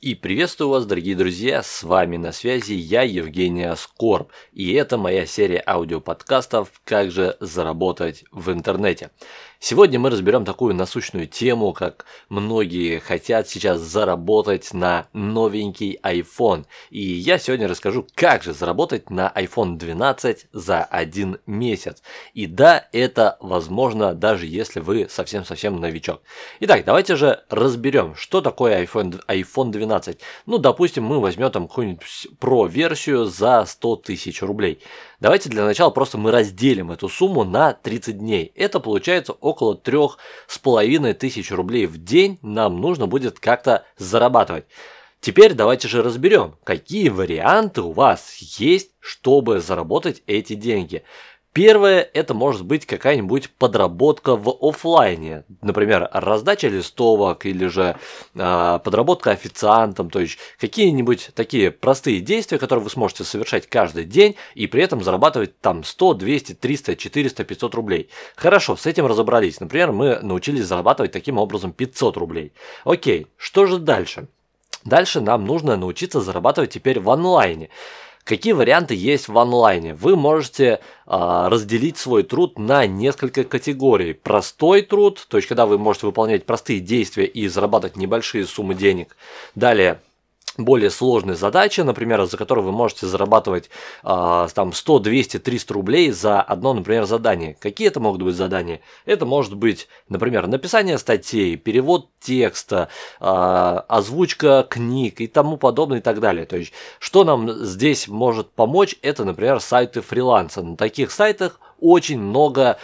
И приветствую вас, дорогие друзья, с вами на связи я, Евгений Аскорб, и это моя серия аудиоподкастов «Как же заработать в интернете». Сегодня мы разберем такую насущную тему, как многие хотят сейчас заработать на новенький iPhone. И я сегодня расскажу, как же заработать на iPhone 12 за один месяц. И да, это возможно, даже если вы совсем-совсем новичок. Итак, давайте же разберем, что такое iPhone, iPhone 12. Ну, допустим, мы возьмем там какую-нибудь Pro-версию за 100 тысяч рублей. Давайте для начала просто мы разделим эту сумму на 30 дней. Это получается 3,5 тысяч рублей в день нам нужно будет как-то зарабатывать. Теперь давайте же разберем, какие варианты у вас есть, чтобы заработать эти деньги. Первое, это может быть какая-нибудь подработка в офлайне, например, раздача листовок или же э, подработка официантом, то есть какие-нибудь такие простые действия, которые вы сможете совершать каждый день и при этом зарабатывать там 100, 200, 300, 400, 500 рублей. Хорошо, с этим разобрались. Например, мы научились зарабатывать таким образом 500 рублей. Окей, что же дальше? Дальше нам нужно научиться зарабатывать теперь в онлайне. Какие варианты есть в онлайне? Вы можете а, разделить свой труд на несколько категорий. Простой труд, то есть когда вы можете выполнять простые действия и зарабатывать небольшие суммы денег. Далее более сложные задачи, например, за которые вы можете зарабатывать э, там 100, 200, 300 рублей за одно, например, задание. Какие это могут быть задания? Это может быть, например, написание статей, перевод текста, э, озвучка книг и тому подобное и так далее. То есть, что нам здесь может помочь, это, например, сайты фриланса. На таких сайтах очень много,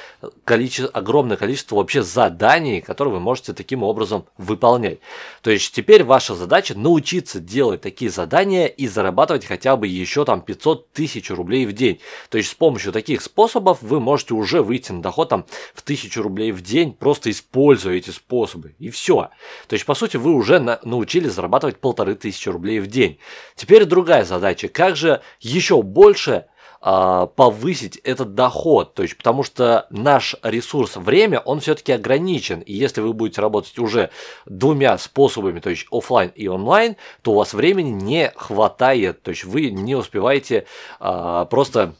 количество, огромное количество вообще заданий, которые вы можете таким образом выполнять. То есть теперь ваша задача научиться делать такие задания и зарабатывать хотя бы еще там 500 тысяч рублей в день. То есть с помощью таких способов вы можете уже выйти на доход там в 1000 рублей в день, просто используя эти способы. И все. То есть по сути вы уже на, научились зарабатывать полторы тысячи рублей в день. Теперь другая задача. Как же еще больше повысить этот доход, то есть потому что наш ресурс время, он все-таки ограничен, и если вы будете работать уже двумя способами, то есть офлайн и онлайн, то у вас времени не хватает, то есть вы не успеваете а, просто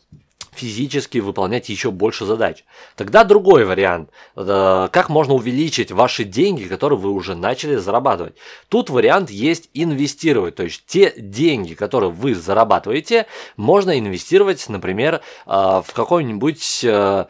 физически выполнять еще больше задач. Тогда другой вариант. Э, как можно увеличить ваши деньги, которые вы уже начали зарабатывать. Тут вариант есть инвестировать. То есть те деньги, которые вы зарабатываете, можно инвестировать, например, э, в какой-нибудь э,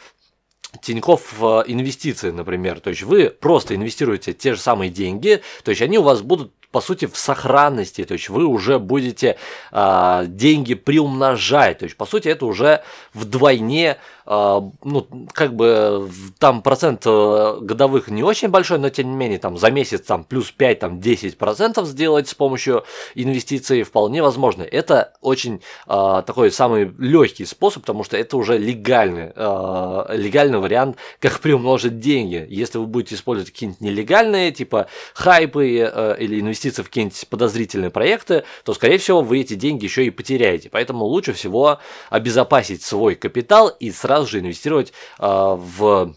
Тиньков инвестиции, например. То есть вы просто инвестируете те же самые деньги, то есть они у вас будут по сути, в сохранности, то есть вы уже будете э, деньги приумножать, то есть, по сути, это уже вдвойне а, ну, как бы там процент э, годовых не очень большой, но тем не менее там за месяц там плюс 5, там 10 процентов сделать с помощью инвестиций вполне возможно. Это очень э, такой самый легкий способ, потому что это уже легальный, э, легальный вариант, как приумножить деньги. Если вы будете использовать какие-нибудь нелегальные, типа хайпы э, или инвестиции в какие-нибудь подозрительные проекты, то, скорее всего, вы эти деньги еще и потеряете. Поэтому лучше всего обезопасить свой капитал и сразу же инвестировать а, в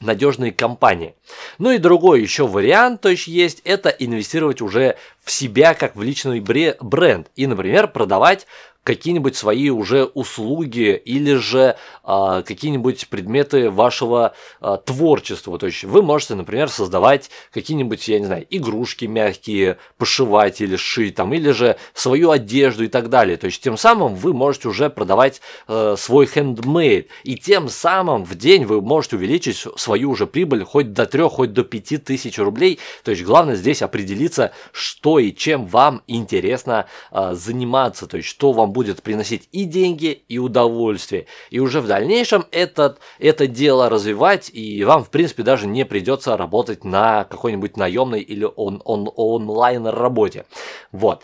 надежные компании. Ну и другой еще вариант, то есть есть, это инвестировать уже в себя как в личный бренд и, например, продавать какие-нибудь свои уже услуги или же а, какие-нибудь предметы вашего а, творчества. То есть вы можете, например, создавать какие-нибудь, я не знаю, игрушки мягкие, пошивать или шить, там, или же свою одежду и так далее. То есть тем самым вы можете уже продавать а, свой handmade. И тем самым в день вы можете увеличить свою уже прибыль хоть до 3, хоть до 5 тысяч рублей. То есть главное здесь определиться, что и чем вам интересно а, заниматься. То есть что вам будет приносить и деньги, и удовольствие. И уже в дальнейшем этот, это дело развивать, и вам, в принципе, даже не придется работать на какой-нибудь наемной или он, он, онлайн работе. Вот.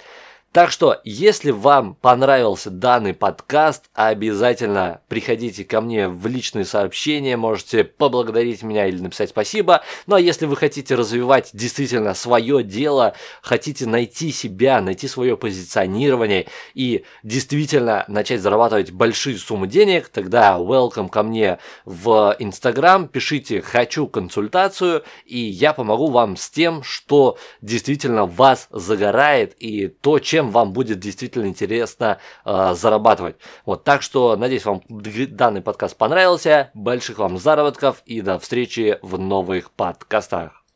Так что, если вам понравился данный подкаст, обязательно приходите ко мне в личные сообщения, можете поблагодарить меня или написать спасибо. Ну а если вы хотите развивать действительно свое дело, хотите найти себя, найти свое позиционирование и действительно начать зарабатывать большие суммы денег, тогда welcome ко мне в Instagram, пишите «хочу консультацию», и я помогу вам с тем, что действительно вас загорает и то, чем чем вам будет действительно интересно э, зарабатывать. Вот, так что, надеюсь, вам данный подкаст понравился. Больших вам заработков и до встречи в новых подкастах.